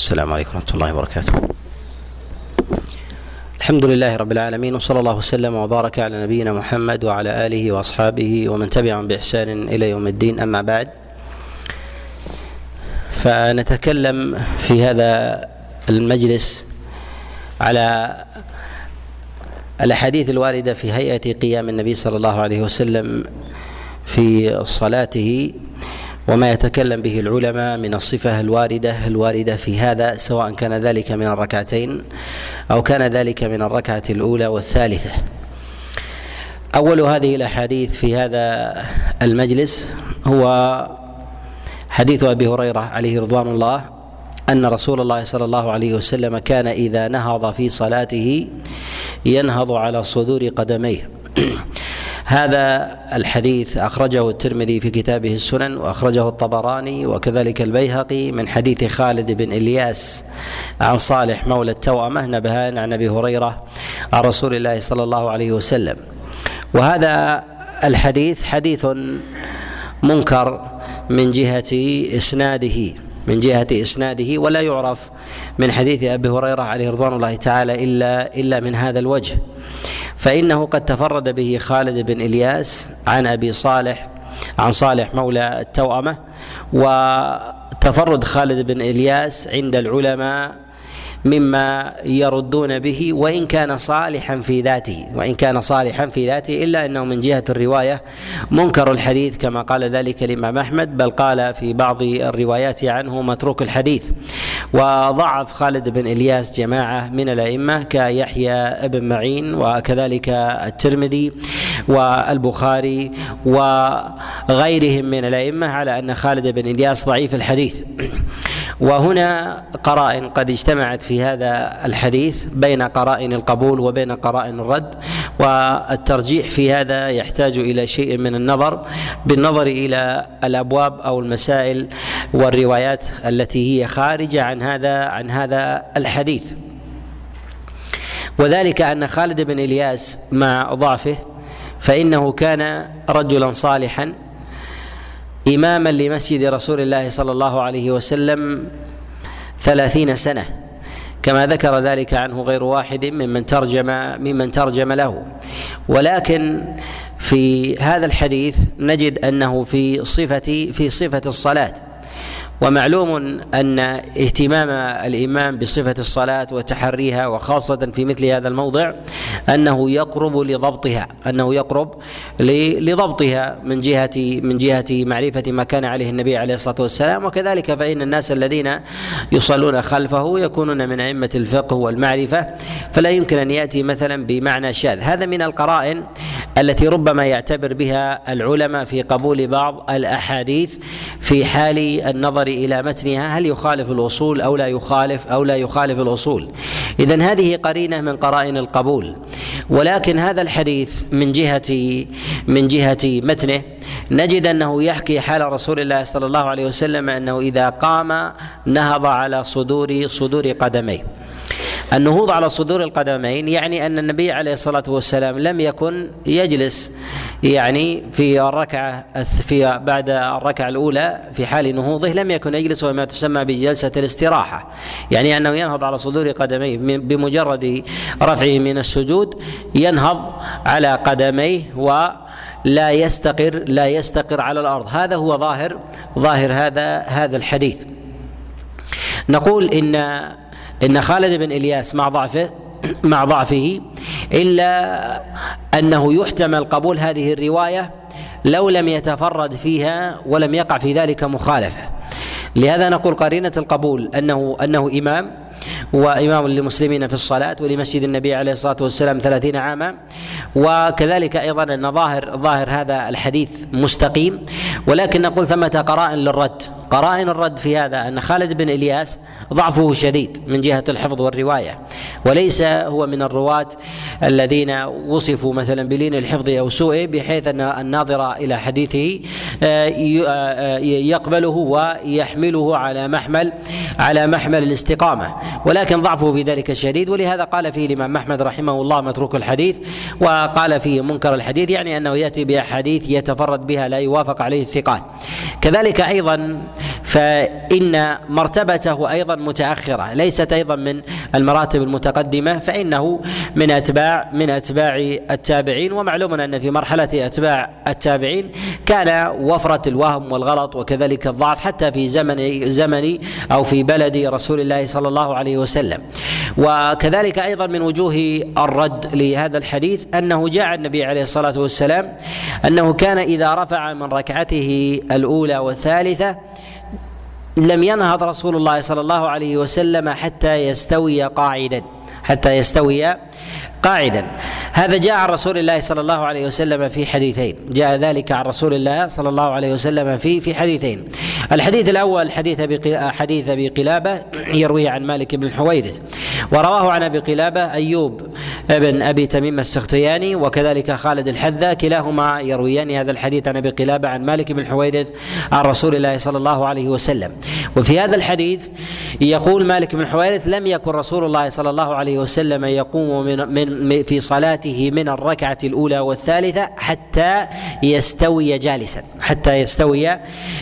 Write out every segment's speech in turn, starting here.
السلام عليكم ورحمة الله وبركاته. الحمد لله رب العالمين وصلى الله وسلم وبارك على نبينا محمد وعلى آله وأصحابه ومن تبعهم بإحسان إلى يوم الدين. أما بعد فنتكلم في هذا المجلس على الأحاديث الواردة في هيئة قيام النبي صلى الله عليه وسلم في صلاته وما يتكلم به العلماء من الصفة الواردة الواردة في هذا سواء كان ذلك من الركعتين أو كان ذلك من الركعة الأولى والثالثة. أول هذه الأحاديث في هذا المجلس هو حديث أبي هريرة عليه رضوان الله أن رسول الله صلى الله عليه وسلم كان إذا نهض في صلاته ينهض على صدور قدميه. هذا الحديث أخرجه الترمذي في كتابه السنن وأخرجه الطبراني وكذلك البيهقي من حديث خالد بن إلياس عن صالح مولى التوأمة نبهان عن أبي هريرة عن رسول الله صلى الله عليه وسلم. وهذا الحديث حديث منكر من جهة إسناده من جهة إسناده ولا يعرف من حديث أبي هريرة عليه رضوان الله تعالى إلا إلا من هذا الوجه. فإنه قد تفرد به خالد بن إلياس عن أبي صالح عن صالح مولى التوأمة وتفرد خالد بن إلياس عند العلماء مما يردون به وإن كان صالحا في ذاته. وإن كان صالحا في ذاته إلا أنه من جهة الرواية. منكر الحديث كما قال ذلك الإمام أحمد بل قال في بعض الروايات عنه متروك الحديث. وضعف خالد بن إلياس جماعة من الأئمة كيحيى ابن معين وكذلك الترمذي والبخاري وغيرهم من الأئمة على أن خالد بن إلياس ضعيف الحديث. وهنا قرائن قد اجتمعت في هذا الحديث بين قرائن القبول وبين قرائن الرد والترجيح في هذا يحتاج إلى شيء من النظر بالنظر إلى الأبواب أو المسائل والروايات التي هي خارجة عن هذا عن هذا الحديث. وذلك أن خالد بن إلياس مع ضعفه فإنه كان رجلا صالحا إماما لمسجد رسول الله صلى الله عليه وسلم ثلاثين سنة كما ذكر ذلك عنه غير واحد ممن ترجم ممن ترجم له. ولكن في هذا الحديث نجد أنه في صفة في صفة الصلاة. ومعلوم أن اهتمام الإمام بصفة الصلاة وتحريها وخاصة في مثل هذا الموضع أنه يقرب لضبطها أنه يقرب لضبطها من جهه من جهة معرفة ما كان عليه النبي عليه الصلاة والسلام. وكذلك فإن الناس الذين يصلون خلفه يكونون من أئمة الفقه والمعرفة فلا يمكن أن يأتي مثلا بمعنى شاذ. هذا من القرائن التي ربما يعتبر بها العلماء في قبول بعض الأحاديث في حال النظر إلى متنها هل يخالف الاصول أو لا يخالف أو لا يخالف الاصول اذا هذه قرينة من قرائن القبول. ولكن هذا الحديث من جهة من جهة متنه. نجد أنه يحكي حال رسول الله صلى الله عليه وسلم أنه إذا قام نهض على صدور صدور قدميه. النهوض على صدور القدمين يعني أن النبي عليه الصلاة والسلام لم يكن يجلس يعني في الركعة في بعد الركعة الأولى في حال نهوضه لم يكن يجلس وما تسمى بجلسة الاستراحة. يعني أنه ينهض على صدور قدميه بمجرد رفعه من السجود ينهض على قدميه و لا يستقر لا يستقر على الأرض. هذا هو ظاهر ظاهر هذا هذا الحديث. نقول إن إن خالد بن إلياس مع ضعفه مع ضعفه إلا أنه يحتمل قبول هذه الرواية لو لم يتفرد فيها ولم يقع في ذلك مخالفة. لهذا نقول قرينة القبول أنه أنه إمام وإمام للمسلمين في الصلاة ولمسجد النبي عليه الصلاة والسلام ثلاثين عاما. وكذلك أيضا أن ظاهر ظاهر هذا الحديث مستقيم. ولكن نقول ثمة قرائن للرد. قرائن الرد في هذا أن خالد بن إلياس ضعفه شديد من جهة الحفظ والرواية وليس هو من الرواة الذين وصفوا مثلا بلين الحفظ أو سوءه بحيث أن الناظر إلى حديثه آه، آه، يقبله ويحمله على محمل على محمل الاستقامة. ولكن ضعفه في ذلك شديد ولهذا قال فيه الإمام أحمد رحمه الله متروك الحديث وقال فيه منكر الحديث يعني أنه يأتي بأحاديث يتفرد بها لا يوافق عليه الثقات. كذلك أيضا فإن مرتبته أيضا متأخرة ليست أيضا من المراتب المتقدمة فإنه من أتباع من أتباع التابعين ومعلوم أن في مرحلة أتباع التابعين كان وفرة الوهم والغلط وكذلك الضعف حتى في زمن زمن أو في بلد رسول الله صلى الله عليه وسلم. وكذلك أيضا من وجوه الرد لهذا الحديث أنه جاء النبي عليه الصلاة والسلام أنه كان إذا رفع من ركعته الأولى والثالثة لم ينهض رسول الله صلى الله عليه وسلم حتى يستوي قاعدا. حتى يستوي قاعدا. هذا جاء عن رسول الله صلى الله عليه وسلم في حديثين. جاء ذلك عن رسول الله صلى الله عليه وسلم في في حديثين. الحديث الأول حديث حديث أبي قلابة يروي عن مالك بن الحويرث ورواه عن أبي قلابة أيوب بن أبي تميم السختياني وكذلك خالد الحذا كلاهما يرويان هذا الحديث عن أبي قلابة عن مالك بن الحويرث عن رسول الله صلى الله عليه وسلم. وفي هذا الحديث يقول مالك بن الحويرث لم يكن رسول الله صلى الله عليه وسلم يقوم من, من في صلاته من الركعة الأولى والثالثة حتى يستوي جالسا حتى يستوي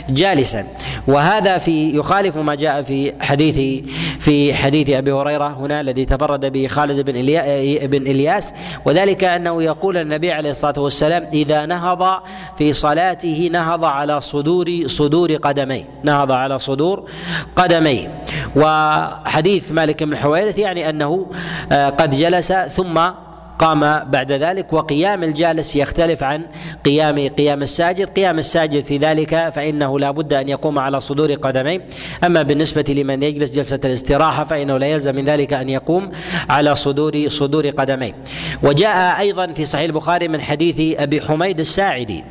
جالسا. وهذا في يخالف ما جاء في حديث في حديث أبي هريرة هنا الذي تفرد به خالد بن بن إلياس وذلك أنه يقول النبي عليه الصلاة والسلام إذا نهض في صلاته نهض على صدور صدور قدميه نهض على صدور قدميه. وحديث مالك بن الحويرث يعني آه، قد جلس ثم قام بعد ذلك وقيام الجالس يختلف عن قيام قيام الساجد. قيام الساجد في ذلك فإنه لا بد أن يقوم على صدور قدميه. أما بالنسبة لمن يجلس جلسة الاستراحة فإنه لا يلزم من ذلك أن يقوم على صدور صدور قدميه. وجاء أيضا في صحيح البخاري من حديث أبي حميد الساعدي.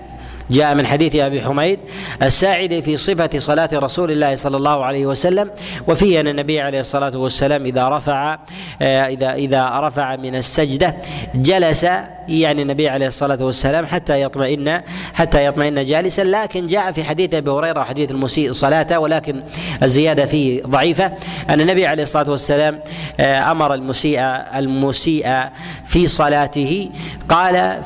جاء من حديث أبي حميد الساعدي في صفة صلاة رسول الله صلى الله عليه وسلم وفيه أن النبي عليه الصلاة والسلام إذا رفع آه، إذا إذا رفع من السجدة جلس يعني النبي عليه الصلاة والسلام حتى يطمئن حتى يطمئن جالسا لكن جاء في حديث أبي هريرة وحديث المسيء صلاته ولكن الزيادة فيه ضعيفة. أن النبي عليه الصلاة والسلام آه، أمر المسيء المسيء في صلاته قال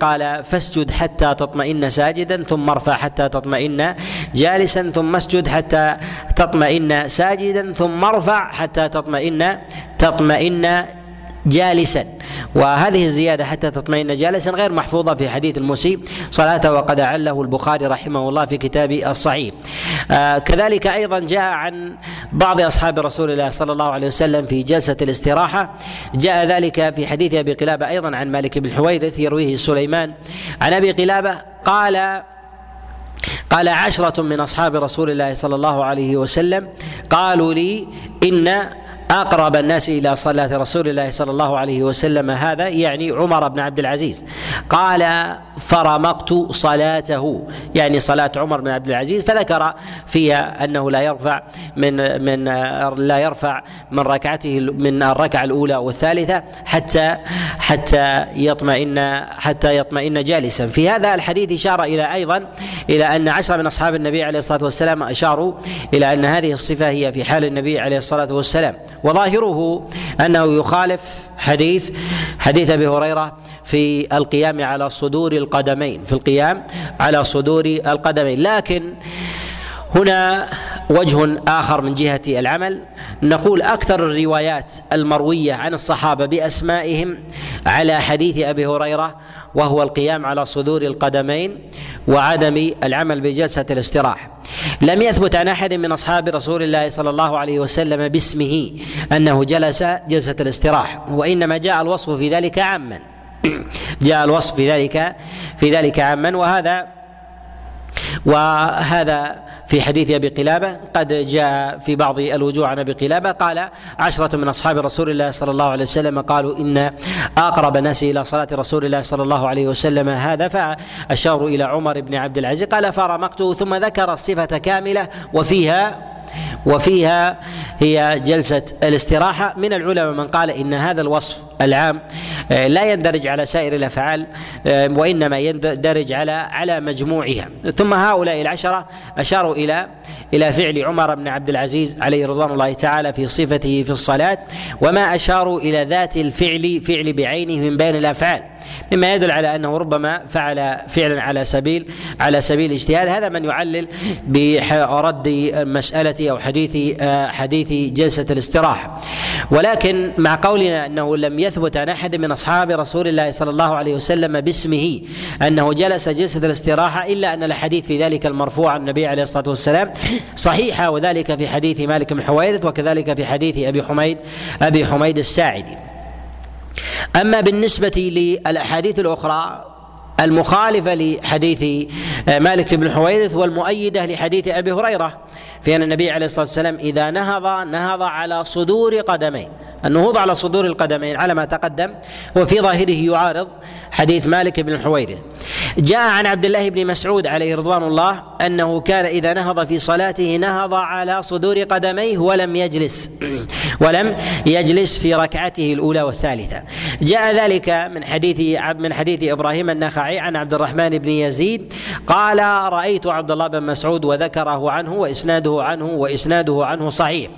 قال فاسجد حتى تطمئن ساجدا ثم ارفع حتى تطمئن جالسا ثم اسجد حتى تطمئن ساجدا ثم ارفع حتى تطمئن تطمئن جالسا. وهذه الزيادة حتى تطمئن جالسا غير محفوظة في حديث المسيء صلاته وقد أعله البخاري رحمه الله في كتاب الصحيح. آه كذلك أيضا جاء عن بعض أصحاب رسول الله صلى الله عليه وسلم في جلسة الاستراحة. جاء ذلك في حديث أبي قلابة أيضا عن مالك بن حويرث يرويه سليمان. عن أبي قلابة قال قال عشرة من أصحاب رسول الله صلى الله عليه وسلم قالوا لي إن أقرب الناس إلى صلاة رسول الله صلى الله عليه وسلم هذا يعني عمر بن عبد العزيز. قال فرمقت صلاته. يعني صلاة عمر بن عبد العزيز فذكر فيها أنه لا يرفع من من لا يرفع من ركعته من الركعة الأولى والثالثة حتى حتى يطمئن حتى يطمئن جالسا. في هذا الحديث اشار إلى أيضا إلى أن عشرة من أصحاب النبي عليه الصلاة والسلام أشاروا إلى أن هذه الصفة هي في حال النبي عليه الصلاة والسلام. وظاهره أنه يخالف حديث حديث أبي هريرة في القيام على صدور القدمين في القيام على صدور القدمين. لكن هنا وجه آخر من جهة العمل نقول أكثر الروايات المروية عن الصحابة بأسمائهم على حديث أبي هريرة وهو القيام على صدور القدمين وعدم العمل بجلسة الاستراحه لم يثبت عن أحد من أصحاب رسول الله صلى الله عليه وسلم باسمه أنه جلس جلسة الاستراحه وإنما جاء الوصف في ذلك عاما جاء الوصف في ذلك في ذلك عاما وهذا وهذا في حديث أبي قلابة قد جاء في بعض الوجوه عن أبي قلابة قال عشرة من أصحاب رسول الله صلى الله عليه وسلم قالوا إن أقرب الناس إلى صلاة رسول الله صلى الله عليه وسلم هذا فأشاروا إلى عمر بن عبد العزيز قال فرمقته ثم ذكر الصفة كاملة وفيها وفيها هي جلسة الاستراحة. من العلماء من قال إن هذا الوصف العام آه، لا يندرج على سائر الأفعال آه، وإنما يندرج على على مجموعها. ثم هؤلاء العشرة أشاروا إلى إلى فعل عمر بن عبد العزيز عليه رضوان الله تعالى في صفته في الصلاة وما أشاروا إلى ذات الفعل فعل بعينه من بين الأفعال. مما يدل على أنه ربما فعل فعلا على سبيل على سبيل الاجتهاد. هذا من يعلل برد مساله أو حديث حديث جلسة الاستراحة. ولكن مع قولنا أنه لم يثبت عن أحد من أصحاب رسول الله صلى الله عليه وسلم باسمه أنه جلس جلسة الاستراحة إلا أن الحديث في ذلك المرفوع عن النبي عليه الصلاة والسلام صحيحه وذلك في حديث مالك بن حويرث وكذلك في حديث أبي حميد أبي حميد الساعدي. أما بالنسبة للأحاديث الأخرى المخالفة لحديث مالك بن حويرث والمؤيدة لحديث أبي هريرة في أن النبي عليه الصلاة والسلام إذا نهض نهض على صدور قدميه. النهوض على صدور القدمين على ما تقدم وفي ظاهره يعارض حديث مالك بن الحويرث جاء عن عبد الله بن مسعود عليه رضوان الله أنه كان إذا نهض في صلاته نهض على صدور قدميه ولم يجلس ولم يجلس في ركعته الأولى والثالثة. جاء ذلك من حديث من حديث إبراهيم النخعي عن عبد الرحمن بن يزيد. قال رأيت عبد الله بن مسعود وذكره عنه وإسناده عنه وإسناده عنه صحيح.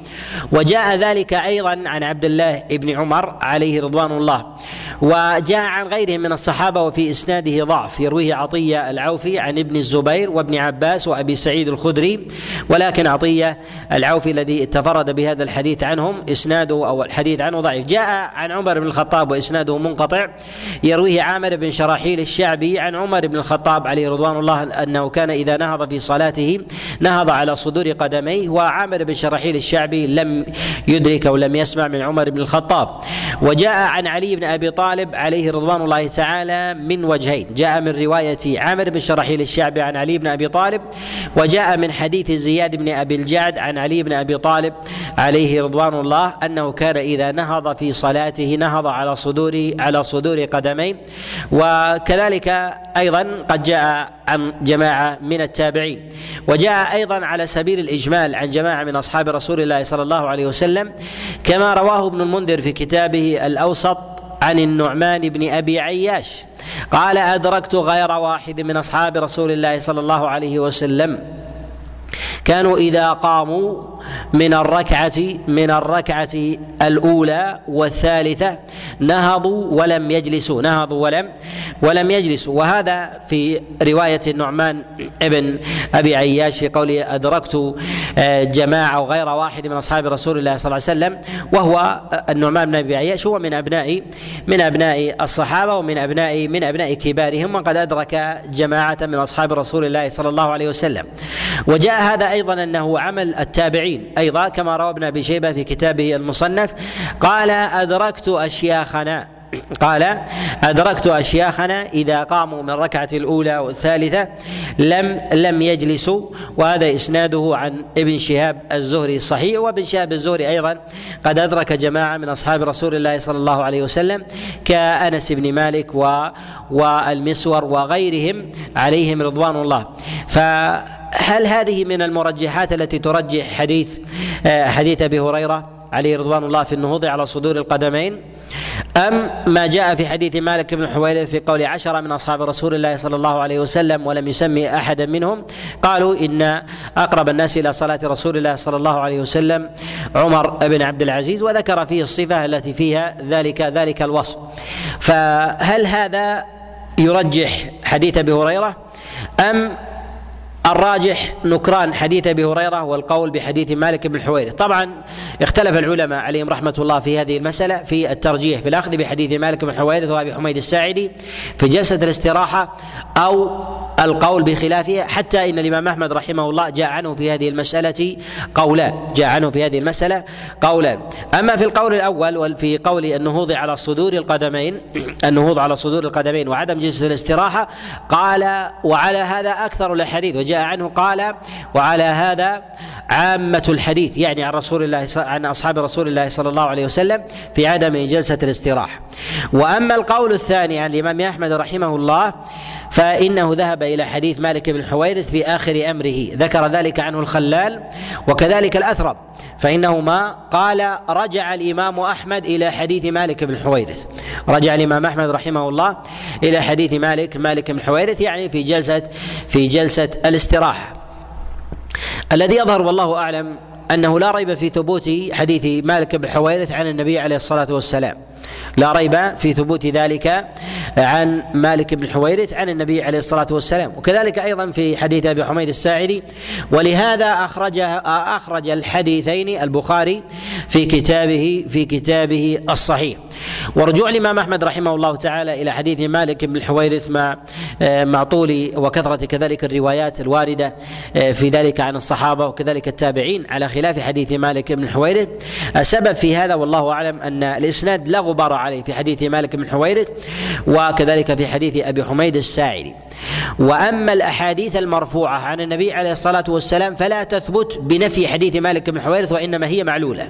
وجاء ذلك أيضا عن عبد الله بن عمر عليه رضوان الله. وجاء عن غيره من الصحابة وفي إسناده ضعف. يرويه عطية العوفي عن ابن الزبير وابن عباس وأبي سعيد الخدري. ولكن عطية العوفي الذي تفرد بهذا الحديث عنهم إسناده أو الحديث عنه ضعيف. جاء عن عمر بن الخطاب وإسناده منقطع. يرويه عامر بن شراحيل الشعبي عن عمر بن الخطاب عليه رضوان الله أنه كان إذا نهض في صلاته نهض على صدور قدميه وعامر بن شراحيل الشعبي لم يدرك أو لم يسمع من عمر بن الخطاب. وجاء عن علي بن أبي طالب عليه رضوان الله تعالى من وجهين. جاء من رواية عامر بن شراحيل الشعبي عن علي بن أبي طالب وجاء من حديث زياد بن أبي الجعد عن علي بن أبي طالب عليه رضوان الله أنه كان إذا نهض في صلاته نهض على صدور على صدور قدميه. وكذلك أيضا قد جاء عن جماعة من التابعين. وجاء أيضا على سبيل الإجمال عن جماعة من أصحاب رسول الله صلى الله عليه وسلم كما رواه ابن المنذر في كتابه الأوسط عن النعمان بن أبي عياش. قال أدركت غير واحد من أصحاب رسول الله صلى الله عليه وسلم. كانوا إذا قاموا من الركعة من الركعة الأولى والثالثة نهضوا ولم يجلسوا نهضوا ولم ولم يجلسوا. وهذا في رواية النعمان ابن أبي عياش في قوله أدركت آه، جماعة وغير واحد من أصحاب رسول الله صلى الله عليه وسلم وهو النعمان بن أبي عياش هو من أبناء من أبناء الصحابة ومن أبناء من أبناء كبارهم وقد أدرك جماعة من أصحاب رسول الله صلى الله عليه وسلم. وجاء هذا أيضا أنه عمل التابعين. أيضا كما روى ابن أبي شيبة في كتابه المصنف قال أدركت أشياخنا. قال أدركت أشياخنا إذا قاموا من الركعة الأولى والثالثة لم لم يجلسوا. وهذا إسناده عن ابن شهاب الزهري الصحيح. وابن شهاب الزهري أيضا قد أدرك جماعة من أصحاب رسول الله صلى الله عليه وسلم كأنس بن مالك و والمسور وغيرهم عليهم رضوان الله. فهل هذه من المرجحات التي ترجح حديث حديث أبي هريرة عليه رضوان الله في النهوض على صدور القدمين؟ أم ما جاء في حديث مالك بن حويرث في قول عشرة من أصحاب رسول الله صلى الله عليه وسلم ولم يسمي أحدا منهم؟ قالوا إن أقرب الناس إلى صلاة رسول الله صلى الله عليه وسلم عمر بن عبد العزيز وذكر فيه الصفة التي فيها ذلك ذلك الوصف. فهل هذا يرجح حديث أبي هريرة؟ أم الراجح نكران حديث أبي هريرة والقول بحديث مالك بن الحويرث طبعا اختلف العلماء عليهم رحمة الله في هذه المسألة في الترجيح في الأخذ بحديث مالك بن الحويرث وأبي حميد الساعدي في جلسة الاستراحة أو القول بخلافها حتى إن الإمام أحمد رحمه الله جاء عنه في هذه المسألة قولان جاء عنه في هذه المسألة قولان أما في القول الأول وفي قول النهوض على صدور القدمين النهوض على صدور القدمين وعدم جلسه الاستراحة قال وعلى هذا أكثر الاحاديث وجاء عنه قال وعلى هذا عامة الحديث يعني عن رسول الله عن أصحاب رسول الله صلى الله عليه وسلم في عدم جلسة الاستراحة. وأما القول الثاني عن الإمام أحمد رحمه الله فإنه ذهب إلى حديث مالك بن الحويرث في آخر أمره. ذكر ذلك عنه الخلال وكذلك الأثرب. فإنهما قال رجع الإمام أحمد إلى حديث مالك بن الحويرث رجع الإمام أحمد رحمه الله إلى حديث مالك مالك بن الحويرث يعني في جلسة في جلسة الاستراحة الذي يظهر والله أعلم أنه لا ريب في ثبوت حديث مالك بن الحويرث عن النبي عليه الصلاة والسلام. لا ريب في ثبوت ذلك عن مالك بن الحويرث عن النبي عليه الصلاة والسلام. وكذلك أيضا في حديث أبي حميد الساعدي ولهذا أخرج أخرج الحديثين البخاري في كتابه في كتابه الصحيح. ورجوع الإمام أحمد رحمه الله تعالى إلى حديث مالك بن الحويرث مع مع طول وكثرة كذلك الروايات الواردة في ذلك عن الصحابة وكذلك التابعين على خلاف حديث مالك بن الحويرث السبب في هذا والله أعلم أن الإسناد لا غبار عليه في حديث مالك بن حويرث وكذلك في حديث أبي حميد الساعدي. وأما الأحاديث المرفوعة عن النبي عليه الصلاة والسلام فلا تثبت بنفي حديث مالك بن حويرث وإنما هي معلولة.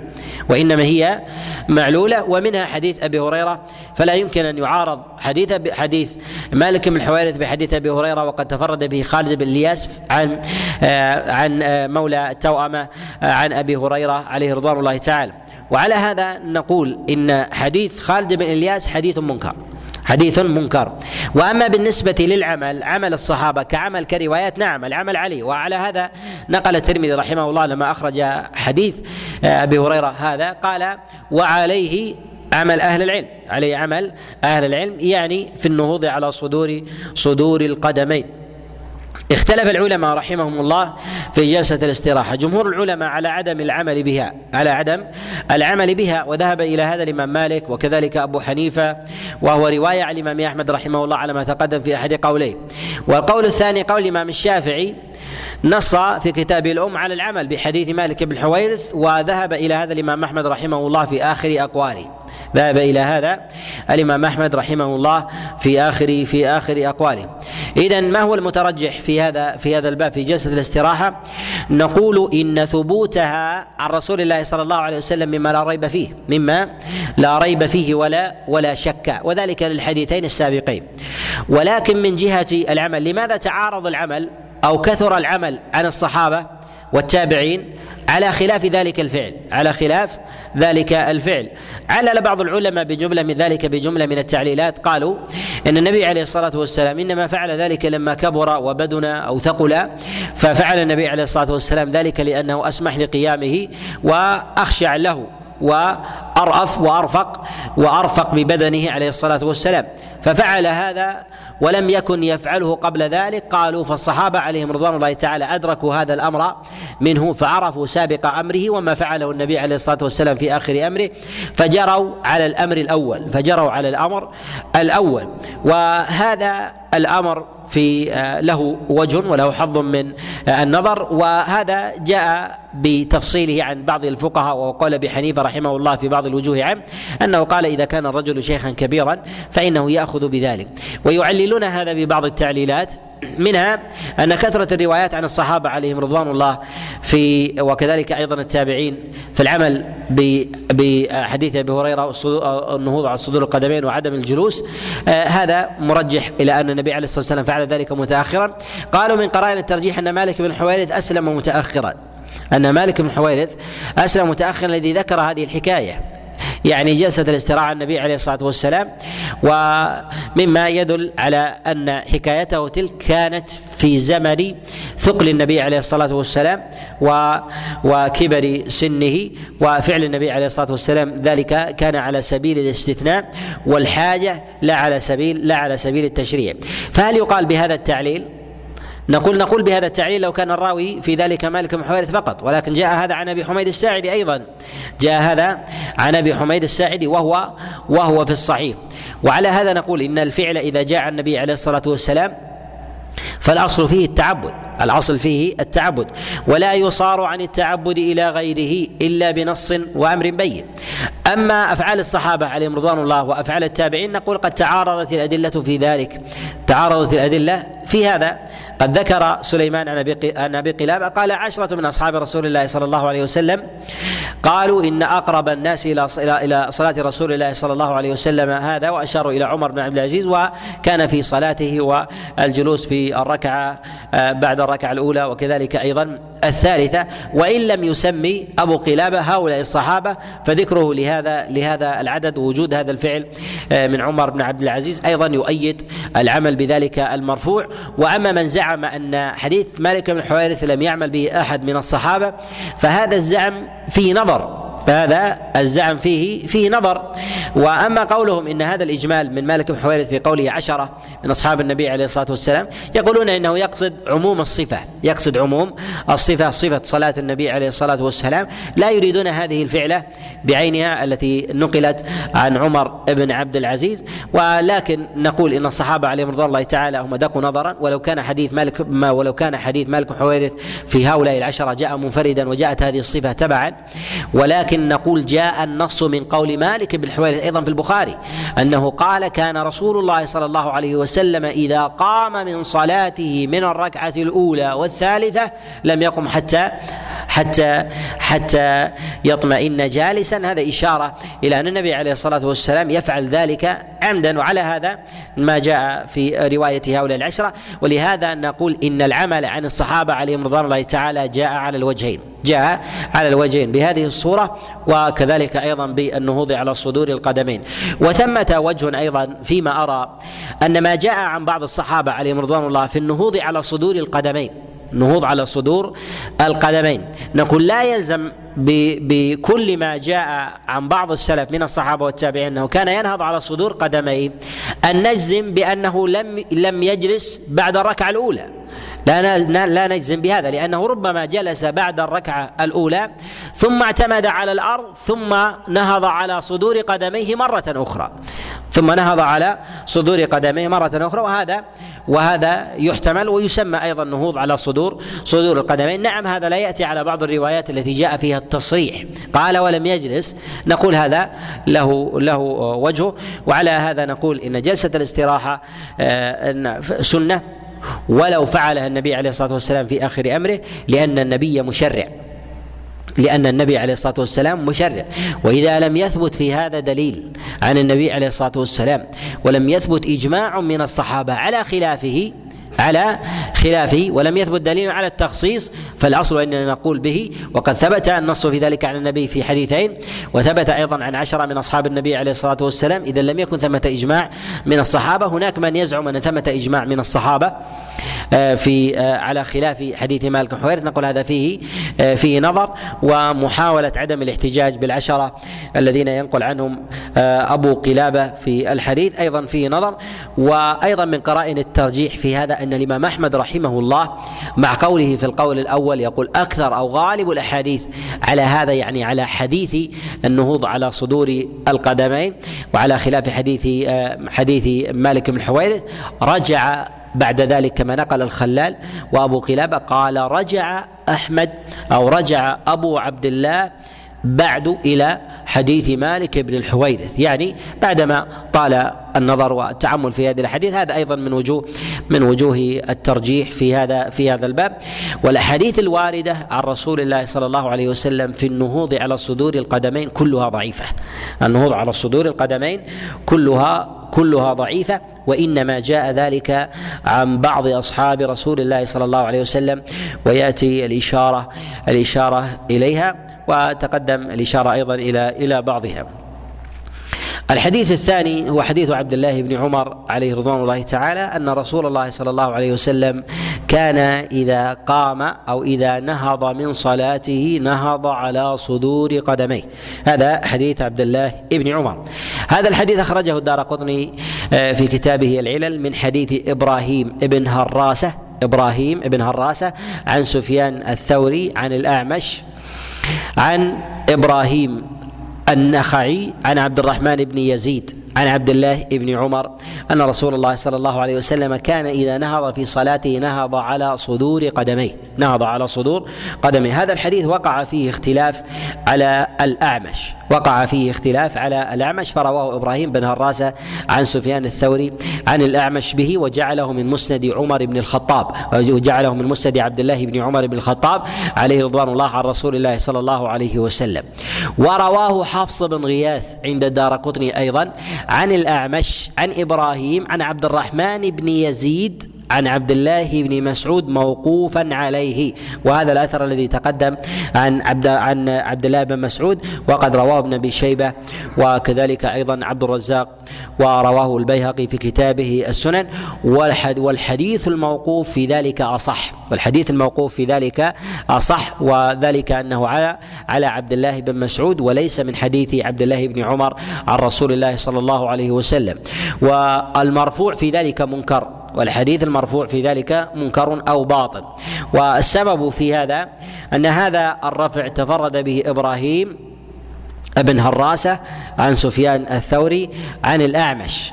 وإنما هي معلولة ومنها حديث أبي هريرة. فلا يمكن أن يعارض حديث حديث مالك بن حويرث بحديث أبي هريرة وقد تفرد به خالد بن الياس عن آه، عن آه، مولى التوأمة آه، عن أبي هريرة عليه رضوان الله تعالى. وعلى هذا نقول إن حديث خالد بن إلياس حديث منكر حديث منكر. وأما بالنسبة للعمل عمل الصحابة كعمل كروايات نعم العمل عليه وعلى هذا نقل الترمذي رحمه الله لما أخرج حديث أبي هريرة هذا قال وعليه عمل أهل العلم. عليه عمل أهل العلم يعني في النهوض على صدور صدور القدمين. اختلف العلماء رحمهم الله في جلسة الاستراحة. جمهور العلماء على عدم العمل بها على عدم العمل بها وذهب إلى هذا الإمام مالك وكذلك أبو حنيفة وهو رواية عن الإمام أحمد رحمه الله على ما تقدم في أحد قوليه. والقول الثاني قول الإمام الشافعي نص في كتابه الأم على العمل بحديث مالك بن حويرث وذهب إلى هذا الإمام أحمد رحمه الله في آخر أقواله. ذهب إلى هذا الإمام أحمد رحمه الله في آخر في آخر أقواله. اذا ما هو المترجح في هذا في هذا الباب في جلسة الاستراحة؟ نقول إن ثبوتها عن رسول الله صلى الله عليه وسلم مما لا ريب فيه مما لا ريب فيه ولا ولا شك وذلك للحديثين السابقين. ولكن من جهة العمل لماذا تعارض العمل؟ أو كثر العمل عن الصحابة والتابعين على خلاف ذلك الفعل على خلاف ذلك الفعل. علل بعض العلماء بجملة من ذلك بجملة من التعليلات قالوا إن النبي عليه الصلاة والسلام إنما فعل ذلك لما كبر وبدن أو ثقل ففعل النبي عليه الصلاة والسلام ذلك لأنه أسمح لقيامه وأخشع له وارأف وأرفق وأرفق ببدنه عليه الصلاة والسلام. ففعل هذا ولم يكن يفعله قبل ذلك. قالوا فالصحابة عليهم رضوان الله تعالى أدركوا هذا الأمر منه فعرفوا سابق أمره وما فعله النبي عليه الصلاة والسلام في آخر أمره. فجروا على الأمر الأول فجروا على الأمر الأول. وهذا الأمر في آه، له وجه وله حظ من آه، النظر. وهذا جاء بتفصيله عن بعض الفقهاء وقال بحنيفه رحمه الله في بعض الوجوه عنه أنه قال إذا كان الرجل شيخا كبيرا فإنه يأخذ بذلك. ويعللون هذا ببعض التعليلات منها أن كثرة الروايات عن الصحابة عليهم رضوان الله في وكذلك أيضا التابعين في العمل بحديث أبي هريرة النهوض على صدور القدمين وعدم الجلوس آه، هذا مرجح إلى أن النبي عليه الصلاة والسلام فعل ذلك متاخرا. قالوا من قرائن الترجيح أن مالك بن حويرث أسلم متاخرا. أن مالك بن حويرث أسلم متاخرا الذي ذكر هذه الحكاية. يعني جلسة الاستراحة النبي عليه الصلاة والسلام ومما يدل على أن حكايته تلك كانت في زمن ثقل النبي عليه الصلاة والسلام وكبر سنه وفعل النبي عليه الصلاة والسلام ذلك كان على سبيل الاستثناء والحاجة لا على سبيل لا على سبيل التشريع. فهل يقال بهذا التعليل؟ نقول نقول بهذا التعليل لو كان الراوي في ذلك مالك بن حويرث فقط ولكن جاء هذا عن أبي حميد الساعدي أيضا. جاء هذا عن أبي حميد الساعدي وهو وهو في الصحيح. وعلى هذا نقول إن الفعل إذا جاء عن النبي عليه الصلاة والسلام فالأصل فيه التعبد الأصل فيه التعبد ولا يصار عن التعبد إلى غيره إلا بنص وأمر بين. أما أفعال الصحابة عليهم رضوان الله وأفعال التابعين نقول قد تعارضت الأدلة في ذلك تعارضت الأدلة في هذا. قد ذكر سليمان عن أبي قلابة قال عشرة من أصحاب رسول الله صلى الله عليه وسلم قالوا إن أقرب الناس إلى إلى صلاة رسول الله صلى الله عليه وسلم هذا وأشاروا إلى عمر بن عبد العزيز وكان في صلاته والجلوس في الركعة آه، بعد الركعة الأولى وكذلك أيضا الثالثة وإن لم يسمي أبو قلابة هؤلاء الصحابة فذكره لهذا لهذا العدد ووجود هذا الفعل آه، من عمر بن عبد العزيز أيضا يؤيد العمل بذلك المرفوع. وأما من زعم أن حديث مالك بن الحويرث لم يعمل به أحد من الصحابة فهذا الزعم فيه نظر. فهذا الزعم فيه فيه نظر. وأما قولهم إن هذا الإجمال من مالك بن حويرث في قوله عشرة من أصحاب النبي عليه الصلاة والسلام يقولون إنه يقصد عموم الصفة يقصد عموم الصفة صفة صلاة النبي عليه الصلاة والسلام. لا يريدون هذه الفعلة بعينها التي نقلت عن عمر بن عبد العزيز. ولكن نقول إن الصحابة عليهم رضوان الله تعالى هم ادقوا نظرا. ولو كان حديث مالك ما ولو كان حديث مالك بن حويرث في هؤلاء العشرة جاء منفردا وجاءت هذه الصفة تبعا. ولكن لكن نقول جاء النص من قول مالك بن الحويرث أيضا في البخاري أنه قال كان رسول الله صلى الله عليه وسلم إذا قام من صلاته من الركعة الأولى والثالثة لم يقم حتى حتى حتى يطمئن جالسا. هذا إشارة إلى أن النبي عليه الصلاة والسلام يفعل ذلك عمدا وعلى هذا ما جاء في رواية هؤلاء العشرة. ولهذا نقول إن العمل عن الصحابة عليهم رضوان الله تعالى جاء على الوجهين جاء على الوجهين. بهذه الصورة وكذلك أيضا بالنهوض على صدور القدمين. وثمة وجه أيضا فيما أرى أن ما جاء عن بعض الصحابة عليهم رضوان الله في النهوض على صدور القدمين. النهوض على صدور القدمين. نقول لا يلزم بكل ما جاء عن بعض السلف من الصحابة والتابعين أنه كان ينهض على صدور قدميه أن نجزم بأنه لم لم يجلس بعد الركعة الأولى. لا لا نجزم بهذا لأنه ربما جلس بعد الركعة الأولى ثم اعتمد على الأرض ثم نهض على صدور قدميه مرة أخرى. ثم نهض على صدور قدميه مرة أخرى وهذا وهذا يحتمل ويسمى أيضا النهوض على صدور صدور القدمين. نعم هذا لا يأتي على بعض الروايات التي جاء فيها التصريح. قال ولم يجلس. نقول هذا له له وجهه وعلى هذا نقول إن جلسة الاستراحة آه، سنة. ولو فعلها النبي عليه الصلاة والسلام في آخر أمره لأن النبي مشرع. لأن النبي عليه الصلاة والسلام مشرع. وإذا لم يثبت في هذا دليل عن النبي عليه الصلاة والسلام ولم يثبت إجماع من الصحابة على خلافه على خلافه ولم يثبت دليل على التخصيص فالأصل إننا نقول به. وقد ثبت النص في ذلك عن النبي في حديثين وثبت أيضا عن عشرة من أصحاب النبي عليه الصلاة والسلام إذا لم يكن ثمة إجماع من الصحابة. هناك من يزعم أن ثمة إجماع من الصحابة آه، في آه، على خلاف حديث مالك حويرث نقول هذا فيه آه، فيه نظر. ومحاولة عدم الاحتجاج بالعشرة الذين ينقل عنهم أبو قلابة في الحديث أيضا فيه نظر. وأيضا من قرائن الترجيح في هذا أن الإمام أحمد رحمه الله مع قوله في القول الأول يقول أكثر أو غالب الأحاديث على هذا يعني على حديث النهوض على صدور القدمين وعلى خلاف حديث حديث مالك بن حويرث رجع بعد ذلك كما نقل الخلال وأبو قلابة قال رجع أحمد أو رجع أبو عبد الله بعد إلى حديث مالك بن الحويرث. يعني بعدما طال النظر والتعمل في هذه الاحاديث هذا أيضا من وجوه من وجوه الترجيح في هذا في هذا الباب. والأحاديث الواردة عن رسول الله صلى الله عليه وسلم في النهوض على صدور القدمين كلها ضعيفة. النهوض على صدور القدمين كلها كلها ضعيفة وإنما جاء ذلك عن بعض أصحاب رسول الله صلى الله عليه وسلم. ويأتي الإشارة الإشارة إليها. وتقدم الإشارة أيضا إلى إلى بعضها. الحديث الثاني هو حديث عبد الله بن عمر عليه رضوان الله تعالى أن رسول الله صلى الله عليه وسلم كان إذا قام أو إذا نهض من صلاته نهض على صدور قدميه. هذا حديث عبد الله بن عمر. هذا الحديث أخرجه الدار قطني آه، في كتابه العلل من حديث إبراهيم بن هراسة إبراهيم بن هراسة عن سفيان الثوري عن الأعمش عن إبراهيم النخعي عن عبد الرحمن بن يزيد. عن عبد الله بن عمر أن رسول الله صلى الله عليه وسلم كان إذا نهض في صلاته نهض على صدور قدميه نهض على صدور قدميه. هذا الحديث وقع فيه اختلاف على الأعمش وقع فيه اختلاف على الأعمش. فرواه إبراهيم بن هراسه عن سفيان الثوري عن الأعمش به وجعله من مسند عمر بن الخطاب وجعله من مسند عبد الله بن عمر بن الخطاب عليه رضوان الله عن رسول الله صلى الله عليه وسلم. ورواه حفص بن غياث عند الدار قطني أيضا عن الأعمش عن إبراهيم عن عبد الرحمن بن يزيد عن عبد الله بن مسعود موقوفا عليه وهذا الأثر الذي تقدم عن عبد عن عبد الله بن مسعود وقد رواه ابن أبي شيبة وكذلك أيضا عبد الرزاق ورواه البيهقي في كتابه السنن والحديث الموقوف في ذلك أصح والحديث الموقوف في ذلك أصح وذلك أنه على على عبد الله بن مسعود وليس من حديث عبد الله بن عمر عن رسول الله صلى الله عليه وسلم. والمرفوع في ذلك منكر. والحديث المرفوع في ذلك منكر أو باطل. والسبب في هذا أن هذا الرفع تفرد به إبراهيم ابن هراسة عن سفيان الثوري عن الأعمش.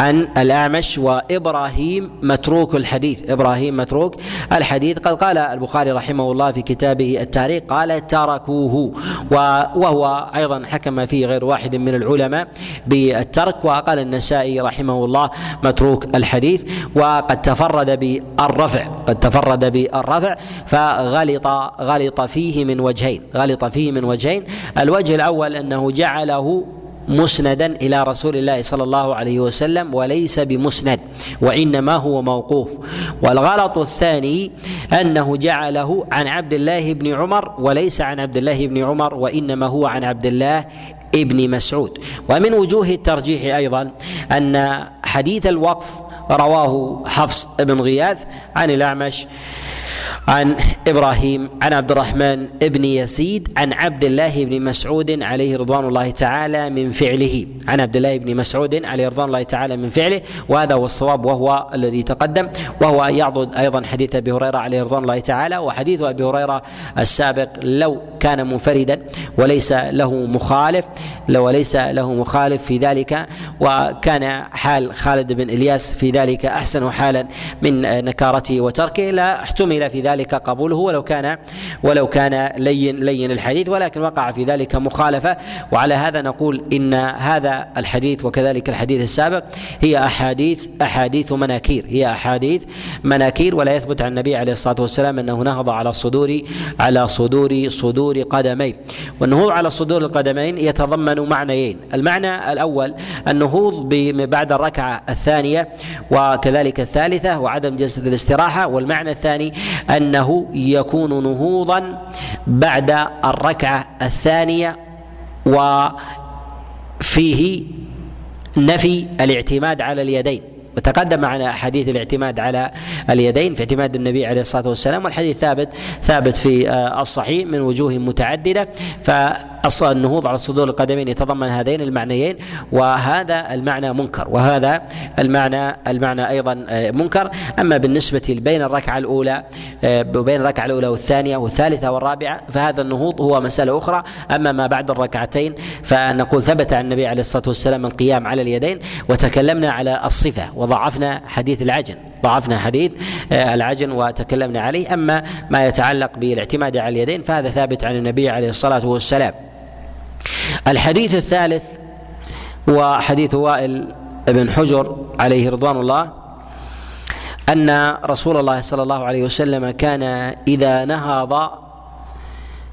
عن الأعمش وإبراهيم متروك الحديث. إبراهيم متروك الحديث. قد قال البخاري رحمه الله في كتابه التاريخ قال تركوه. وهو أيضا حكم فيه غير واحد من العلماء بالترك. وقال النسائي رحمه الله متروك الحديث وقد تفرد بالرفع. قد تفرد بالرفع فغلط غلط فيه من وجهين. غلط فيه من وجهين. الوجه الأول أنه جعله مسندا إلى رسول الله صلى الله عليه وسلم وليس بمسند وإنما هو موقوف. والغلط الثاني أنه جعله عن عبد الله بن عمر وليس عن عبد الله بن عمر وإنما هو عن عبد الله ابن مسعود. ومن وجوه الترجيح أيضا أن حديث الوقف رواه حفص بن غياث عن الأعمش عن إبراهيم عن عبد الرحمن بن يزيد عن عبد الله بن مسعود عليه رضوان الله تعالى من فعله. عن عبد الله بن مسعود عليه رضوان الله تعالى من فعله. وهذا هو الصواب وهو الذي تقدم. وهو يعضد أيضا حديث أبي هريرة عليه رضوان الله تعالى. وحديث أبي هريرة السابق لو كان منفردا وليس له مخالف لو ليس له مخالف في ذلك. وكان حال خالد بن إلياس في ذلك أحسن حالا من نكارته وتركه. لا احتمل في ذلك قبوله ولو كان ولو كان لين لين الحديث ولكن وقع في ذلك مخالفة. وعلى هذا نقول إن هذا الحديث وكذلك الحديث السابق هي احاديث أحاديث مناكير. هي أحاديث مناكير ولا يثبت عن النبي عليه الصلاة والسلام أنه نهض على صدور على صدور صدور قدمين والنهوض على صدور القدمين يتضمن معنيين. المعنى الأول النهوض بعد الركعة الثانية وكذلك الثالثة وعدم جلسه الاستراحة والمعنى الثاني أنه يكون نهوضا بعد الركعة الثانية وفيه نفي الاعتماد على اليدين. وتقدم معنا احاديث الاعتماد على اليدين في اعتماد النبي عليه الصلاة والسلام والحديث ثابت ثابت في آه، الصحيح من وجوه متعددة. فاصل النهوض على صدور القدمين يتضمن هذين المعنيين وهذا المعنى منكر وهذا المعنى المعنى أيضا آه، منكر. أما بالنسبة بين الركعة الأولى وبين آه، الركعة الأولى والثانية والثالثة والرابعة فهذا النهوض هو مسألة أخرى. أما ما بعد الركعتين فنقول ثبت عن النبي عليه الصلاة والسلام القيام على اليدين وتكلمنا على الصفة وضعفنا حديث العجن ضعفنا حديث آه، العجن وتكلمنا عليه. أما ما يتعلق بالاعتماد على اليدين فهذا ثابت عن النبي عليه الصلاة والسلام. الحديث الثالث هو حديث وائل بن حجر عليه رضوان الله أن رسول الله صلى الله عليه وسلم كان إذا نهض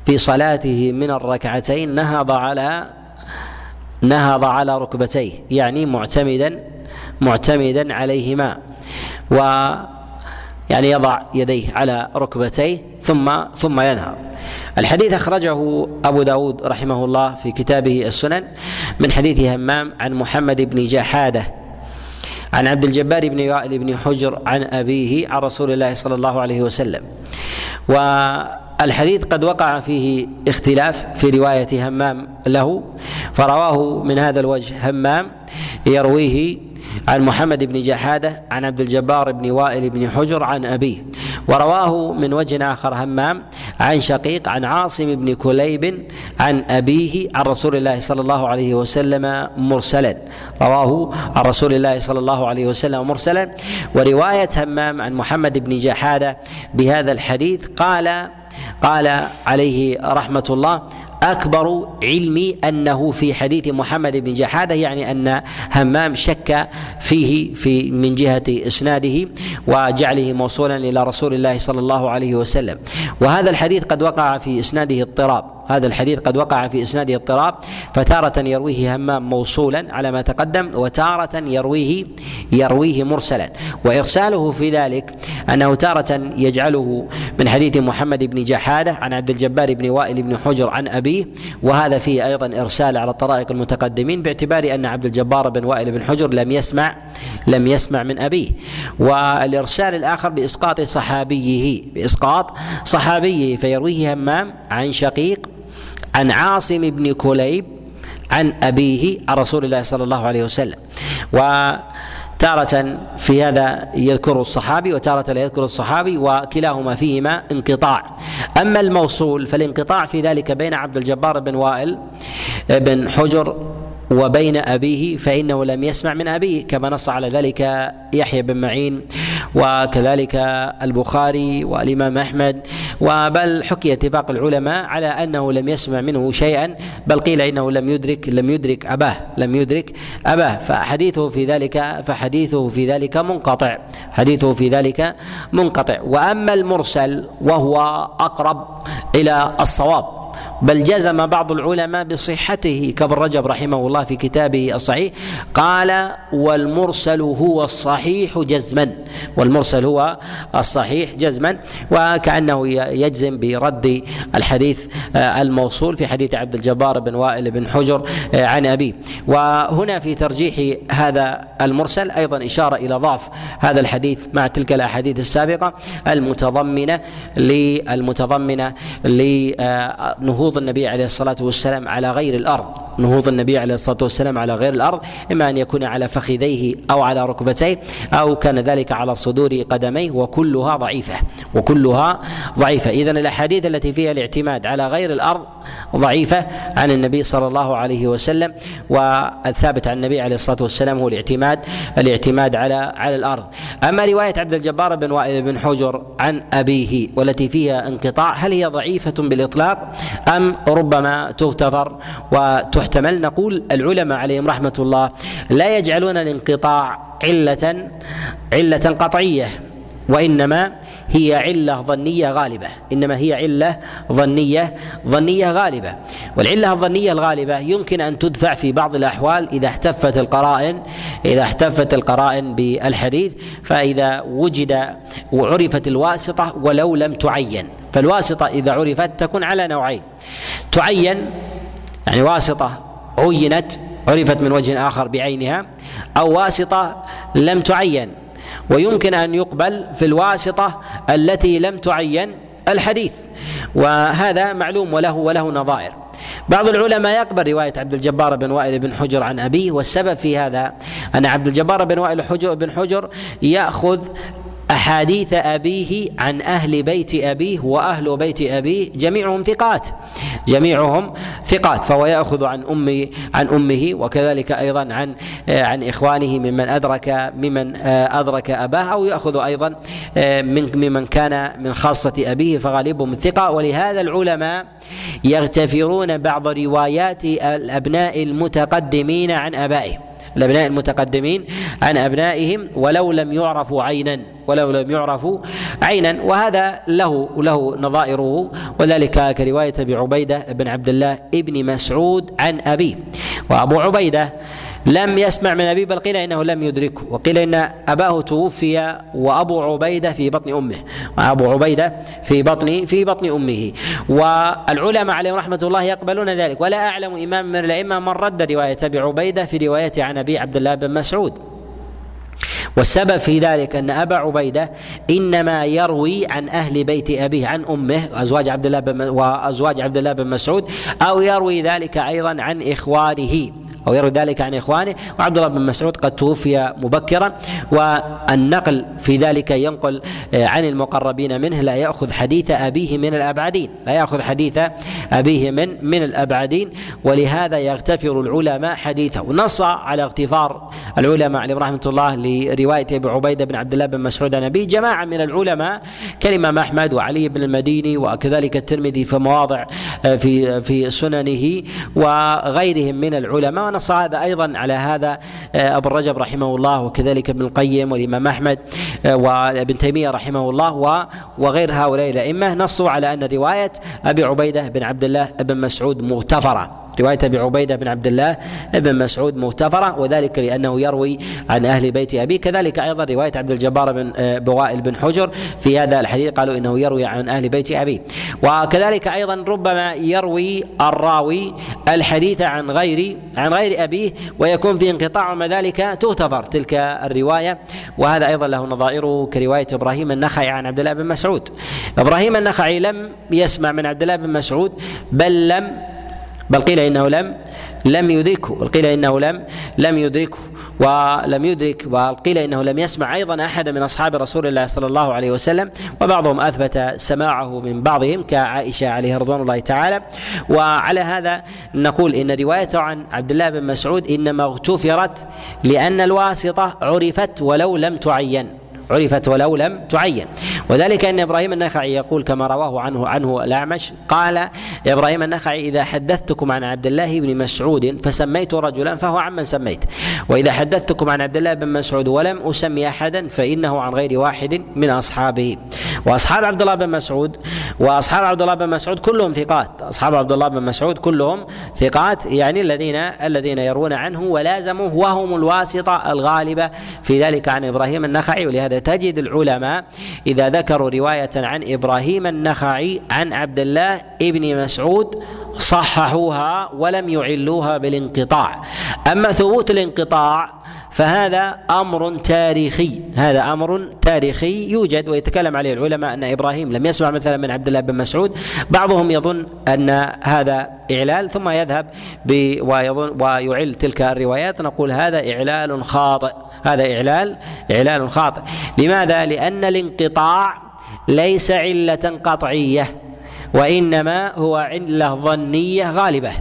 في صلاته من الركعتين نهض على نهض على ركبتيه يعني معتمدا معتمدا عليهما و يعني يضع يديه على ركبتيه ثم ثم ينهض. الحديث أخرجه أبو داود رحمه الله في كتابه السنن من حديث همام عن محمد بن جحادة عن عبد الجبار بن وائل بن حجر عن أبيه عن رسول الله صلى الله عليه وسلم. والحديث قد وقع فيه اختلاف في رواية همام له فرواه من هذا الوجه همام يرويه عن محمد بن جحادة عن عبد الجبار بن وائل بن حجر عن أبيه. ورواه من وجه آخر همام عن شقيق عن عاصم بن كليب عن أبيه عن رسول الله صلى الله عليه وسلم مرسلا. رواه عن رسول الله صلى الله عليه وسلم مرسلا. ورواية همام عن محمد بن جحادة بهذا الحديث قال قال عليه رحمة الله أكبر علمي أنه في حديث محمد بن جحادة يعني أن همام شك فيه في من جهة إسناده وجعله موصولا إلى رسول الله صلى الله عليه وسلم. وهذا الحديث قد وقع في إسناده اضطراب. هذا الحديث قد وقع في إسناده اضطراب فتارة يرويه همام موصولا على ما تقدم وتارة يرويه يرويه مرسلا. وإرساله في ذلك أنه تارة يجعله من حديث محمد بن جحادة عن عبد الجبار بن وائل بن حجر عن أبيه وهذا فيه أيضا إرسال على الطرائق المتقدمين باعتبار أن عبد الجبار بن وائل بن حجر لم يسمع لم يسمع من أبيه. والإرسال الآخر بإسقاط صحابيه بإسقاط صحابيه فيرويه همام عن شقيق عن عاصم بن كليب عن أبيه عن رسول الله صلى الله عليه وسلم. وتارة في هذا يذكر الصحابي وتارة لا يذكر الصحابي وكلاهما فيهما انقطاع. أما الموصول فالانقطاع في ذلك بين عبد الجبار بن وائل بن حجر وبين أبيه فإنه لم يسمع من أبيه كما نص على ذلك يحيى بن معين وكذلك البخاري والإمام أحمد. وبل حكي اتفاق العلماء على أنه لم يسمع منه شيئا بل قيل إنه لم يدرك لم يدرك أباه لم يدرك أباه. فحديثه في ذلك فحديثه في ذلك منقطع حديثه في ذلك منقطع. وأما المرسل وهو أقرب إلى الصواب بل جزم بعض العلماء بصحته كابن رجب رحمه الله في كتابه الصحيح قال والمرسل هو الصحيح جزما. والمرسل هو الصحيح جزما وكأنه يجزم برد الحديث آه، الموصول في حديث عبد الجبار بن وائل بن حجر آه، عن أبيه. وهنا في ترجيح هذا المرسل أيضا إشارة إلى ضعف هذا الحديث مع تلك الأحاديث السابقة المتضمنة للمتضمنة لنهوض نهوض النبي عليه الصلاة والسلام على غير الأرض. نهوض النبي عليه الصلاة والسلام على غير الأرض إما أن يكون على فخذيه أو على ركبتيه أو كان ذلك على صدور قدميه وكلها ضعيفة وكلها ضعيفة. إذا الأحاديث التي فيها الاعتماد على غير الأرض ضعيفة عن النبي صلى الله عليه وسلم والثابت عن النبي عليه الصلاة والسلام هو الاعتماد الاعتماد على على الأرض. أما رواية عبد الجبار بن وائل بن حجر عن أبيه والتي فيها انقطاع هل هي ضعيفة بالإطلاق أم ربما تغتفر وتحتمل؟ نقول العلماء عليهم رحمة الله لا يجعلون الانقطاع علة علة قطعية. وإنما هي علة ظنية غالبة. إنما هي علة ظنية ظنية غالبة. والعلة الظنية الغالبة يمكن أن تدفع في بعض الأحوال إذا احتفت القرائن إذا احتفت القرائن بالحديث فإذا وجد وعرفت الواسطة ولو لم تعين. فالواسطة إذا عرفت تكون على نوعين. تعين يعني واسطة عينت عرفت من وجه آخر بعينها أو واسطة لم تعين. ويمكن أن يقبل في الواسطة التي لم تعين الحديث. وهذا معلوم وله وله نظائر. بعض العلماء يقبل رواية عبد الجبار بن وائل بن حجر عن أبيه والسبب في هذا أن عبد الجبار بن وائل بن حجر يأخذ أحاديث أبيه عن أهل بيت أبيه وأهل بيت أبيه جميعهم ثقات. جميعهم ثقات. فهو يأخذ عن امه عن أمه وكذلك أيضا عن عن إخوانه ممن أدرك ممن أدرك أباه أو يأخذ أيضا من ممن كان من خاصة أبيه فغالبهم الثقه ولهذا العلماء يغتفرون بعض روايات الأبناء المتقدمين عن ابائهم الأبناء المتقدمين عن أبنائهم ولو لم يعرفوا عينا. ولو لم يعرفوا عينا. وهذا له له نظائره. وذلك كرواية أبي عبيدة بن عبد الله ابن مسعود عن أبيه. وأبو عبيدة لم يسمع من أبيه بل قيل إنه لم يدركه. وقيل إن أباه توفي وأبو عبيدة في بطن أمه. وأبو عبيدة في بطن في بطن أمه. والعلماء عليهم رحمة الله يقبلون ذلك. ولا أعلم إمام من الأئمة من رد رواية أبي عبيدة في روايته عن أبي عبد الله بن مسعود. والسبب في ذلك أن أبا عبيدة إنما يروي عن أهل بيت أبيه عن ازواج عبد الله بن وأزواج عبد الله بن مسعود أو يروي ذلك أيضا عن إخوانه. أو يروي ذلك عن إخوانه. وعبد الله بن مسعود قد توفي مبكرا والنقل في ذلك ينقل آه، عن المقربين منه. لا يأخذ حديث أبيه من الأبعدين. لا يأخذ حديث أبيه من من الأبعدين. ولهذا يغتفر العلماء حديثه. ونص على اغتفار العلماء عليهم رحمة الله لرواية أبي عبيدة بن عبد الله بن مسعود عن أبيه. جماعة من العلماء كالامام احمد وعلي بن المديني وكذلك الترمذي في مواضع آه، في في سننه وغيرهم من العلماء. ونص هذا أيضا على هذا آه، أبو الرجب رحمه الله وكذلك ابن القيم والإمام أحمد آه، وابن تيمية رحمه الله وغير هؤلاء الأئمة. نصوا على أن رواية أبي عبيدة بن عبد الله بن مسعود مغتفرة. رواية أبي عبيدة بن عبد الله بن مسعود مغتفرة وذلك لأنه يروي عن أهل بيت أبيه كذلك أيضا رواية عبد الجبار بن آه، بوائل بن حجر في هذا الحديث قالوا إنه يروي عن أهل بيت أبيه وكذلك أيضا ربما يروي الراوي الحديث عن غير عن غير أبيه ويكون في انقطاع وما ذلك تغتفر تلك الرواية. وهذا أيضا له نظائره كرواية إبراهيم النخعي عن عبد الله بن مسعود. إبراهيم النخعي لم يسمع من عبد الله بن مسعود بل لم بل قيل إنه لم لم يدركه بل قيل إنه لم لم يدركه ولم يدرك وقيل إنه لم يسمع أيضا احدا من أصحاب رسول الله صلى الله عليه وسلم وبعضهم أثبت سماعه من بعضهم كعائشة عليه رضوان الله تعالى. وعلى هذا نقول إن روايته عن عبد الله بن مسعود إنما اغتفرت لأن الواسطة عرفت ولو لم تعين. عرفت ولو لم تعين. وذلك أن إبراهيم النخعي يقول كما رواه عنه عنه الأعمش قال إبراهيم النخعي إذا حدثتكم عن عبد الله بن مسعود فسميت رجلا فهو عمن سميت. وإذا حدثتكم عن عبد الله بن مسعود ولم أسمي احدا فإنه عن غير واحد من اصحابه وأصحاب عبد الله بن مسعود وأصحاب عبد الله بن مسعود كلهم ثقات. أصحاب عبد الله بن مسعود كلهم ثقات يعني الذين الذين يروون عنه ولازموه وهم الواسطة الغالبة في ذلك عن إبراهيم النخعي. ولهذا تجد العلماء إذا ذكروا رواية عن إبراهيم النخعي عن عبد الله ابن مسعود صححوها ولم يعلوها بالانقطاع. أما ثبوت الانقطاع فهذا أمر تاريخي هذا أمر تاريخي يوجد ويتكلم عليه العلماء أن إبراهيم لم يسمع مثلا من عبد الله بن مسعود. بعضهم يظن أن هذا إعلال ثم يذهب ويظن ويعل تلك الروايات نقول هذا إعلال خاطئ هذا اعلال إعلال خاطئ. لماذا؟ لأن الانقطاع ليس علة قطعية وإنما هو علة ظنية غالبة.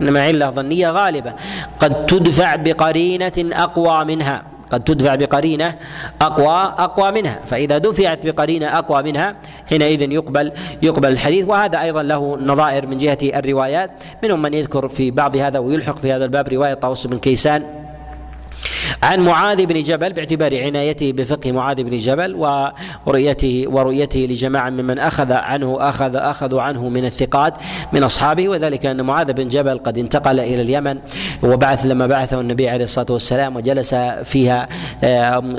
إنما علة ظنية غالبة. قد تدفع بقرينة أقوى منها. قد تدفع بقرينة اقوى أقوى منها. فإذا دفعت بقرينة أقوى منها حينئذ يقبل يقبل الحديث. وهذا أيضا له نظائر من جهة الروايات. منهم من يذكر في بعض هذا ويلحق في هذا الباب رواية طاووس بن كيسان. عن معاذ بن جبل باعتبار عنايته بفقه معاذ بن جبل ورؤيته ورؤيته لجماعة ممن أخذ عنه اخذ اخذوا عنه من الثقات من أصحابه وذلك أن معاذ بن جبل قد انتقل إلى اليمن وبعث لما بعثه النبي عليه الصلاة والسلام وجلس فيها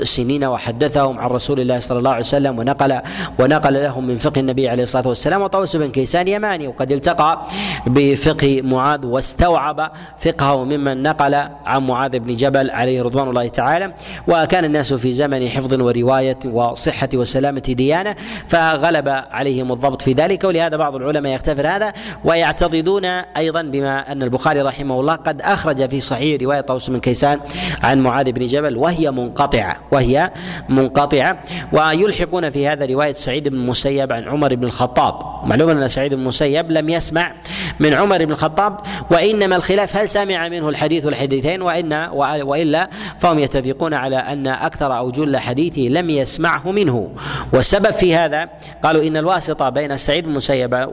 سنين وحدثهم عن رسول الله صلى الله عليه وسلم ونقل ونقل لهم من فقه النبي عليه الصلاة والسلام وطوس بن كيسان يماني وقد التقى بفقه معاذ واستوعب فقهه ممن نقل عن معاذ بن جبل عليه رضوان الله تعالى وكان الناس في زمن حفظ ورواية وصحة وسلامة ديانة فغلب عليهم الضبط في ذلك ولهذا بعض العلماء يختبر هذا ويعتضدون أيضا بما أن البخاري رحمه الله قد أخرج في صحيح رواية طوس بن كيسان عن معاذ بن جبل وهي منقطعة وهي منقطعة ويلحقون في هذا رواية سعيد بن المسيب عن عمر بن الخطاب. معلوم أن سعيد بن المسيب لم يسمع من عمر بن الخطاب وإنما الخلاف هل سمع منه الحديث والحديثين وان فهم يتفقون على أن أكثر أو جل حديثه لم يسمعه منه. والسبب في هذا قالوا إن الواسطة بين سعيد بن المسيب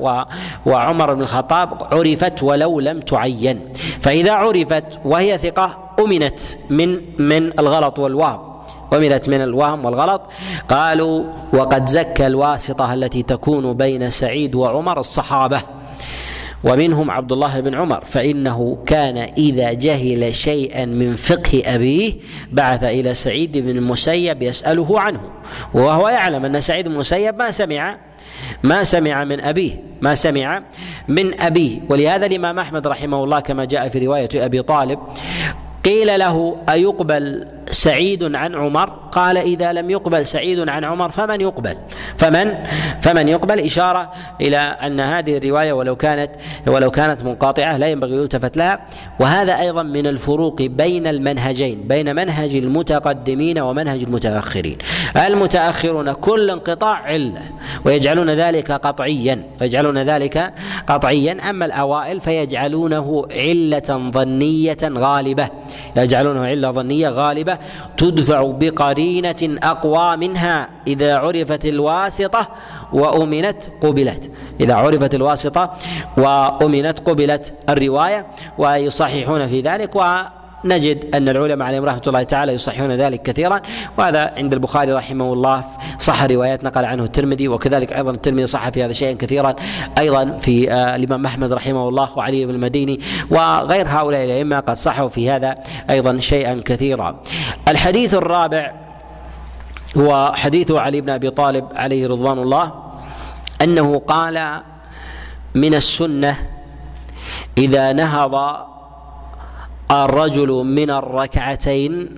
وعمر بن الخطاب عرفت ولو لم تعين. فإذا عرفت وهي ثقة أمنت من من الغلط والوهم. أمنت من الوهم والغلط. قالوا وقد زكى الواسطة التي تكون بين سعيد وعمر الصحابة. ومنهم عبد الله بن عمر فإنه كان إذا جهل شيئا من فقه أبيه بعث إلى سعيد بن المسيب يسأله عنه. وهو يعلم أن سعيد بن المسيب ما سمع ما سمع من أبيه ما سمع من أبيه. ولهذا الإمام أحمد رحمه الله كما جاء في رواية أبي طالب قيل له أيقبل سعيد عن عمر؟ قال إذا لم يقبل سعيد عن عمر فمن يقبل؟ فمن؟ فمن يقبل؟ إشارة إلى أن هذه الرواية ولو كانت ولو كانت منقاطعة لا ينبغي يلتفت لها. وهذا أيضا من الفروق بين المنهجين بين منهج المتقدمين ومنهج المتأخرين. المتأخرون كل انقطاع علة ويجعلون ذلك قطعيا ويجعلون ذلك قطعيا. أما الأوائل فيجعلونه علة ظنية غالبة. يجعلونه علة ظنية غالبة تدفع بقرينة أقوى منها إذا عرفت الواسطة وأمنت قبلت. إذا عرفت الواسطة وأمنت قبلت الرواية ويصححون في ذلك و نجد أن العلماء عليهم رحمة الله تعالى يصححون ذلك كثيرا وهذا عند البخاري رحمه الله صح روايات نقل عنه الترمذي وكذلك أيضا الترمذي صح في هذا شيئا كثيرا أيضا في آه الإمام أحمد رحمه الله وعلي بن المديني وغير هؤلاء الأئمة قد صحوا في هذا أيضا شيئا كثيرا. الحديث الرابع هو حديث علي بن أبي طالب عليه رضوان الله أنه قال من السنة إذا نهض الرجل من الركعتين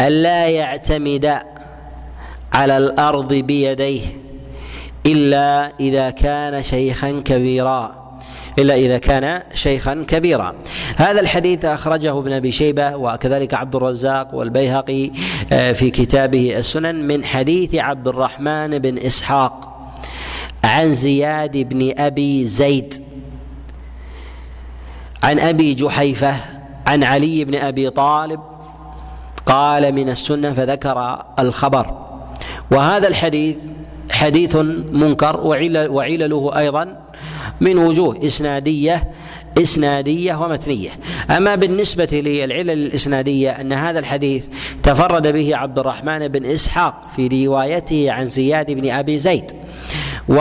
ألا يعتمد على الأرض بيديه إلا إذا كان شيخا كبيرا إلا إذا كان شيخا كبيرا. هذا الحديث أخرجه ابن أبي شيبة وكذلك عبد الرزاق والبيهقي آه، في كتابه السنن من حديث عبد الرحمن بن إسحاق عن زياد بن أبي زيد عن أبي جحيفة عن علي بن أبي طالب قال من السنة فذكر الخبر. وهذا الحديث حديث منكر وعلل وعلله أيضا من وجوه إسنادية إسنادية ومتنية. أما بالنسبة للعلل الإسنادية أن هذا الحديث تفرد به عبد الرحمن بن إسحاق في روايته عن زياد بن أبي زيد. و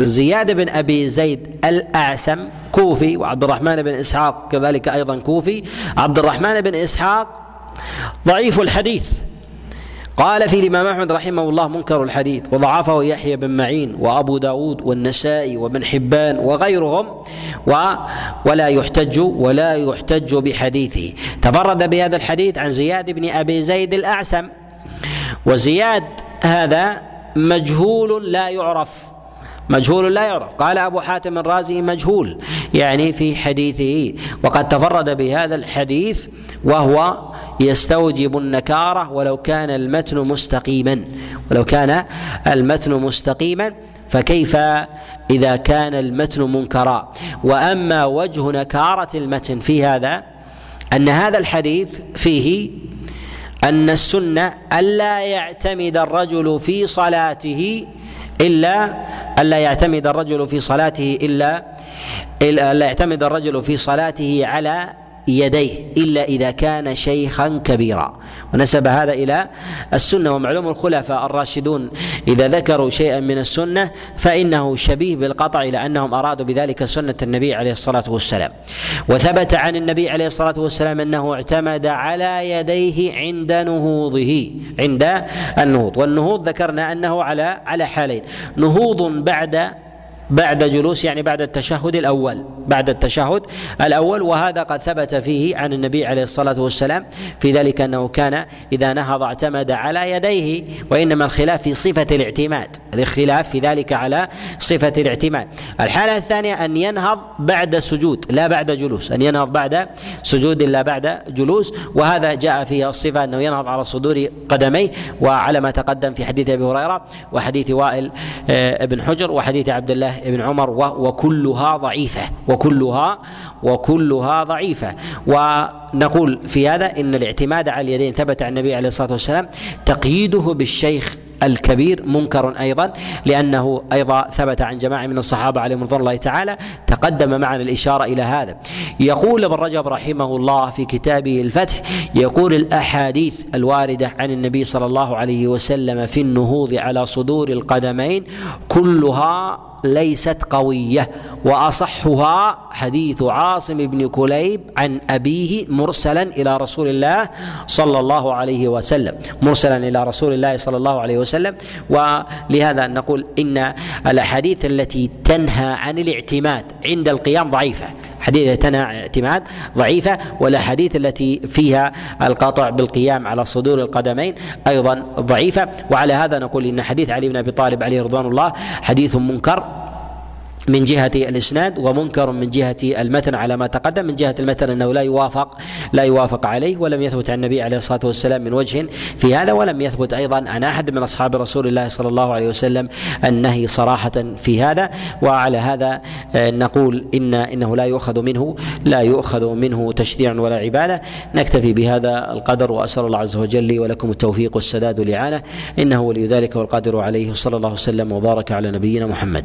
زياد بن أبي زيد الأعسم كوفي وعبد الرحمن بن إسحاق كذلك أيضا كوفي. عبد الرحمن بن إسحاق ضعيف الحديث. قال في الإمام أحمد رحمه الله منكر الحديث وضعفه يحيى بن معين وأبو داود والنسائي وابن حبان وغيرهم و ولا يحتج ولا يحتج بحديثه. تفرد بهذا الحديث عن زياد بن أبي زيد الأعسم. وزياد هذا مجهول لا يعرف. مجهول لا يعرف. قال أبو حاتم الرازي مجهول. يعني في حديثه. وقد تفرد بهذا الحديث وهو يستوجب النكارة ولو كان المتن مستقيما. ولو كان المتن مستقيما فكيف إذا كان المتن منكرا؟ وأما وجه نكارة المتن في هذا أن هذا الحديث فيه أن السنة ألا يعتمد الرجل في صلاته إلا ألا يعتمد الرجل في صلاته إلا ألا يعتمد الرجل في صلاته على يديه إلا إذا كان شيخا كبيرا. ونسب هذا إلى السنة. ومعلوم الخلفاء الراشدون إذا ذكروا شيئا من السنة فإنه شبيه بالقطع لأنهم أرادوا بذلك سنة النبي عليه الصلاة والسلام. وثبت عن النبي عليه الصلاة والسلام أنه اعتمد على يديه عند نهوضه عند النهوض. والنهوض ذكرنا أنه على على حالين. نهوض بعد بعد جلوس يعني بعد التشهد الأول بعد التشهد الأول وهذا قد ثبت فيه عن النبي عليه الصلاة والسلام في ذلك أنه كان إذا نهض اعتمد على يديه وإنما الخلاف في صفة الاعتماد الاختلاف في ذلك على صفة الاعتماد. الحالة الثانية أن ينهض بعد سجود لا بعد جلوس أن ينهض بعد سجود لا بعد جلوس وهذا جاء فيه الصفة أنه ينهض على صدور قدميه وعلى ما تقدم في حديث أبي هريرة وحديث وائل آه، بن حجر وحديث عبد الله ابن عمر وكلها ضعيفة. وكلها وكلها ضعيفة. ونقول في هذا إن الاعتماد على اليدين ثبت عن النبي عليه الصلاة والسلام تقييده بالشيخ الكبير منكر أيضا لأنه أيضا ثبت عن جماعة من الصحابة عليهم رضوان الله تعالى تقدم معنا الإشارة إلى هذا. يقول ابن رجب رحمه الله في كتابه الفتح يقول الأحاديث الواردة عن النبي صلى الله عليه وسلم في النهوض على صدور القدمين كلها ليست قوية وأصحها حديث عاصم بن كليب عن أبيه مرسلا إلى رسول الله صلى الله عليه وسلم مرسلا إلى رسول الله صلى الله عليه وسلم. ولهذا نقول إن الأحاديث التي تنهى عن الاعتماد عند القيام ضعيفة حديث اعتنى اعتماد ضعيفة والأحاديث التي فيها القطع بالقيام على صدور القدمين أيضا ضعيفة. وعلى هذا نقول إن حديث علي بن أبي طالب عليه رضوان الله حديث منكر من جهة الإسناد ومنكر من جهة المتن على ما تقدم من جهة المتن أنه لا يوافق لا يوافق عليه ولم يثبت عن النبي عليه الصلاة والسلام من وجه في هذا ولم يثبت أيضا عن أحد من أصحاب رسول الله صلى الله عليه وسلم النهي صراحة في هذا. وعلى هذا آه، نقول إن إنه لا يؤخذ منه لا يؤخذ منه تشريع ولا عبادة. نكتفي بهذا القدر وأسأل الله عز وجل لي ولكم التوفيق والسداد والإعانة. إنه ولي ذلك والقادر عليه. صلى الله وسلم وبارك على نبينا محمد.